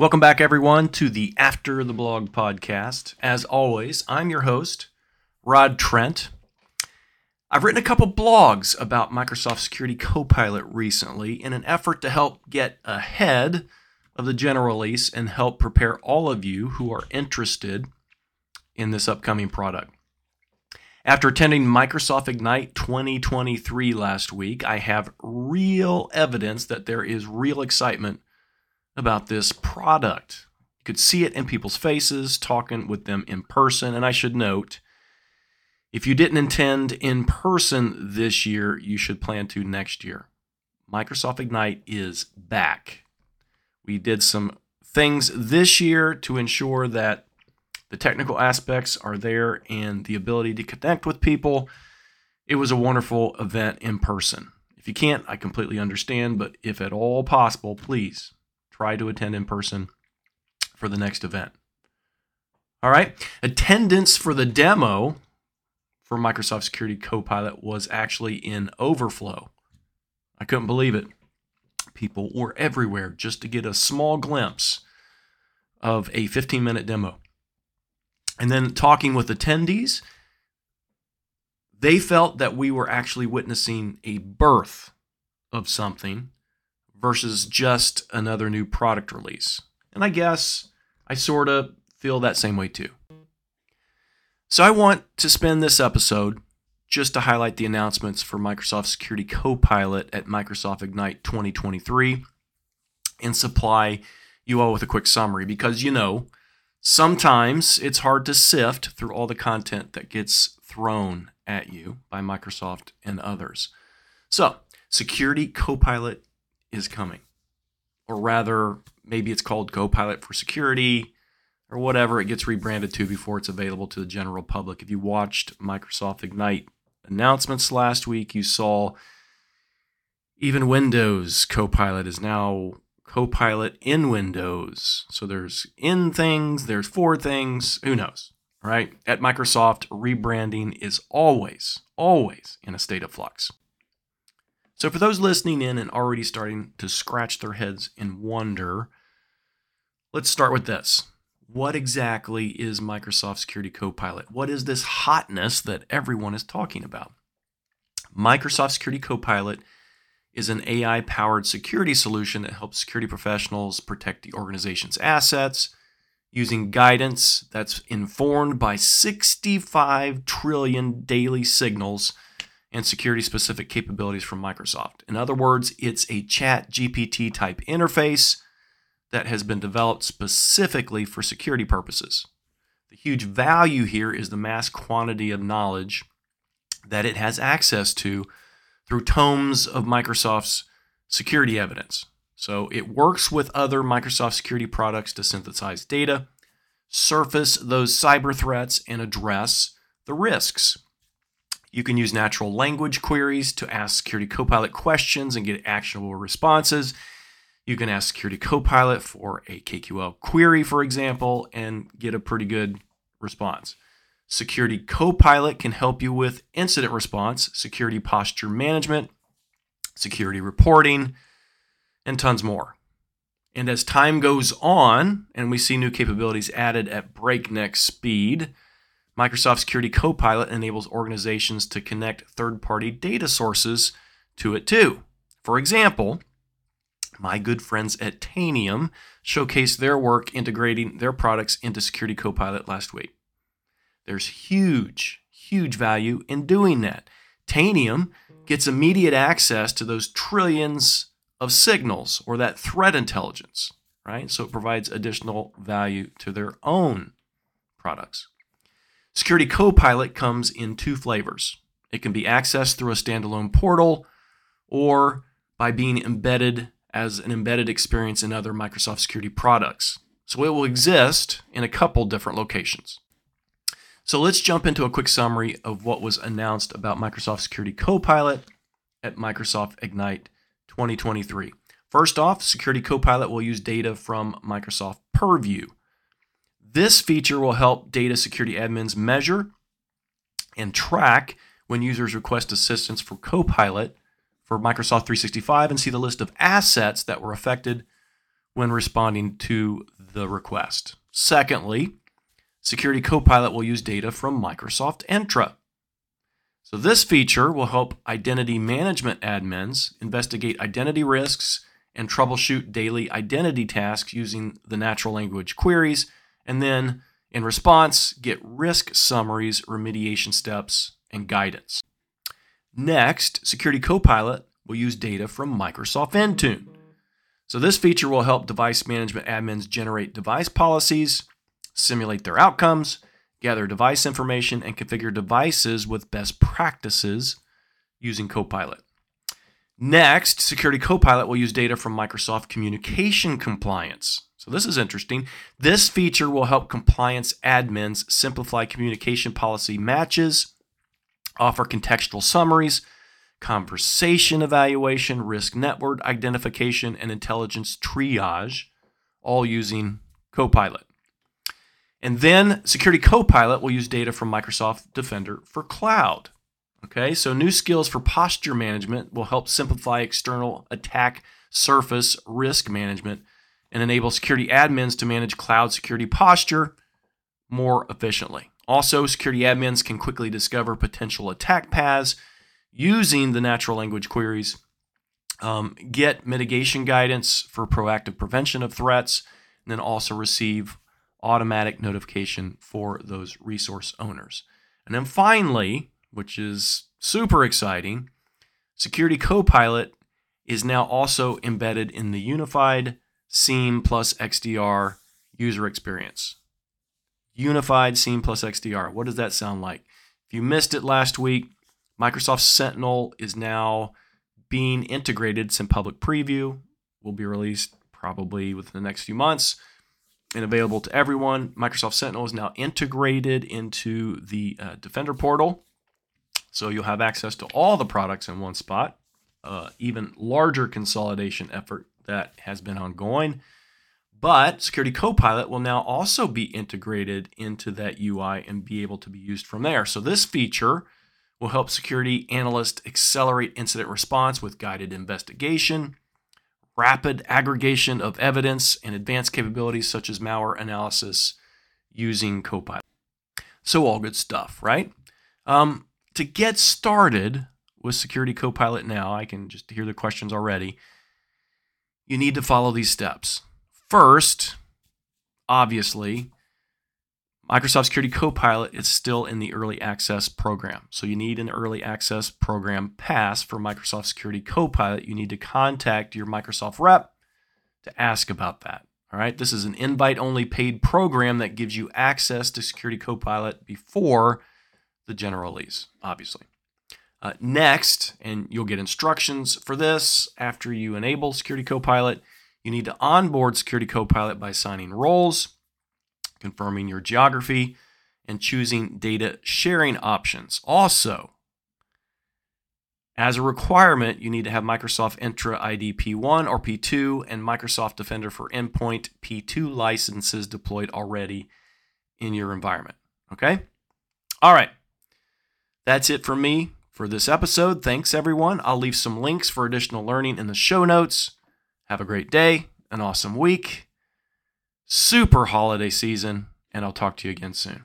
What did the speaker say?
Welcome back, everyone, to the After the Blog podcast. As always, I'm your host, Rod Trent. I've written a couple blogs about Microsoft Security Copilot recently in an effort to help get ahead of the general release and help prepare all of you who are interested in this upcoming product. After attending Microsoft Ignite 2023 last week, I have real evidence that there is real excitement about this product. You could see it in people's faces, talking with them in person. And I should note, if you didn't intend in person this year, you should plan to next year. Microsoft Ignite is back. We did some things this year to ensure that the technical aspects are there and the ability to connect with people. It was a wonderful event in person. If you can't, I completely understand, but if at all possible, please try to attend in person for the next event. All right. Attendance for the demo for Microsoft Security Copilot was actually in overflow. I couldn't believe it. People were everywhere just to get a small glimpse of a 15 minute demo. And then talking with attendees, they felt that we were actually witnessing a birth of something versus just another new product release. And I guess I sort of feel that same way too. So I want to spend this episode just to highlight the announcements for Microsoft Security Copilot at Microsoft Ignite 2023 and supply you all with a quick summary because you know, sometimes it's hard to sift through all the content that gets thrown at you by Microsoft and others. So, Security Copilot is coming. Or rather, maybe it's called Copilot for Security or whatever it gets rebranded to before it's available to the general public. If you watched Microsoft Ignite announcements last week, you saw even Windows Copilot is now Copilot in Windows. So there's in things, there's for things, who knows, right? At Microsoft, rebranding is always, always in a state of flux. So, for those listening in and already starting to scratch their heads in wonder, let's start with this. What exactly is Microsoft Security Copilot? What is this hotness that everyone is talking about? Microsoft Security Copilot is an AI powered security solution that helps security professionals protect the organization's assets using guidance that's informed by 65 trillion daily signals and security specific capabilities from Microsoft. In other words, it's a ChatGPT type interface that has been developed specifically for security purposes. The huge value here is the mass quantity of knowledge that it has access to through tomes of Microsoft's security evidence. So it works with other Microsoft security products to synthesize data, surface those cyber threats, and address the risks you can use natural language queries to ask Security Copilot questions and get actionable responses. You can ask Security Copilot for a KQL query, for example, and get a pretty good response. Security Copilot can help you with incident response, security posture management, security reporting, and tons more. And as time goes on and we see new capabilities added at breakneck speed, Microsoft Security Copilot enables organizations to connect third party data sources to it too. For example, my good friends at Tanium showcased their work integrating their products into Security Copilot last week. There's huge, huge value in doing that. Tanium gets immediate access to those trillions of signals or that threat intelligence, right? So it provides additional value to their own products. Security Copilot comes in two flavors. It can be accessed through a standalone portal or by being embedded as an embedded experience in other Microsoft security products. So it will exist in a couple different locations. So let's jump into a quick summary of what was announced about Microsoft Security Copilot at Microsoft Ignite 2023. First off, Security Copilot will use data from Microsoft Purview. This feature will help data security admins measure and track when users request assistance for Copilot for Microsoft 365 and see the list of assets that were affected when responding to the request. Secondly, Security Copilot will use data from Microsoft Entra. So, this feature will help identity management admins investigate identity risks and troubleshoot daily identity tasks using the natural language queries, and then in response, get risk summaries, remediation steps, and guidance. Next, Security Copilot will use data from Microsoft Intune. So, this feature will help device management admins generate device policies, simulate their outcomes, gather device information, and configure devices with best practices using Copilot. Next, Security Copilot will use data from Microsoft Communication Compliance. So, this is interesting. This feature will help compliance admins simplify communication policy matches, offer contextual summaries, conversation evaluation, risk network identification, and intelligence triage, all using Copilot. And then Security Copilot will use data from Microsoft Defender for Cloud. Okay, so new skills for posture management will help simplify external attack surface risk management and enable security admins to manage cloud security posture more efficiently. Also, security admins can quickly discover potential attack paths using the natural language queries, um, get mitigation guidance for proactive prevention of threats, and then also receive automatic notification for those resource owners. And then finally, which is super exciting, Security Copilot is now also embedded in the unified SIEM plus XDR user experience. Unified SIEM plus XDR. What does that sound like? If you missed it last week, Microsoft Sentinel is now being integrated. It's in public preview. Will be released probably within the next few months and available to everyone. Microsoft Sentinel is now integrated into the uh, Defender portal. So you'll have access to all the products in one spot. Uh, even larger consolidation effort that has been ongoing. But Security Copilot will now also be integrated into that UI and be able to be used from there. So this feature will help security analysts accelerate incident response with guided investigation, rapid aggregation of evidence, and advanced capabilities such as malware analysis using Copilot. So, all good stuff, right? Um, to get started with Security Copilot now, I can just hear the questions already. You need to follow these steps. First, obviously, Microsoft Security Copilot is still in the early access program. So you need an early access program pass for Microsoft Security Copilot. You need to contact your Microsoft rep to ask about that. All right, this is an invite only paid program that gives you access to Security Copilot before the general release, obviously. Uh, next, and you'll get instructions for this after you enable Security Copilot, you need to onboard Security Copilot by signing roles confirming your geography, and choosing data sharing options. Also, as a requirement, you need to have Microsoft Entra ID P1 or P2 and Microsoft Defender for Endpoint P2 licenses deployed already in your environment. Okay? All right. That's it for me for this episode. Thanks, everyone. I'll leave some links for additional learning in the show notes. Have a great day, an awesome week super holiday season, and I'll talk to you again soon.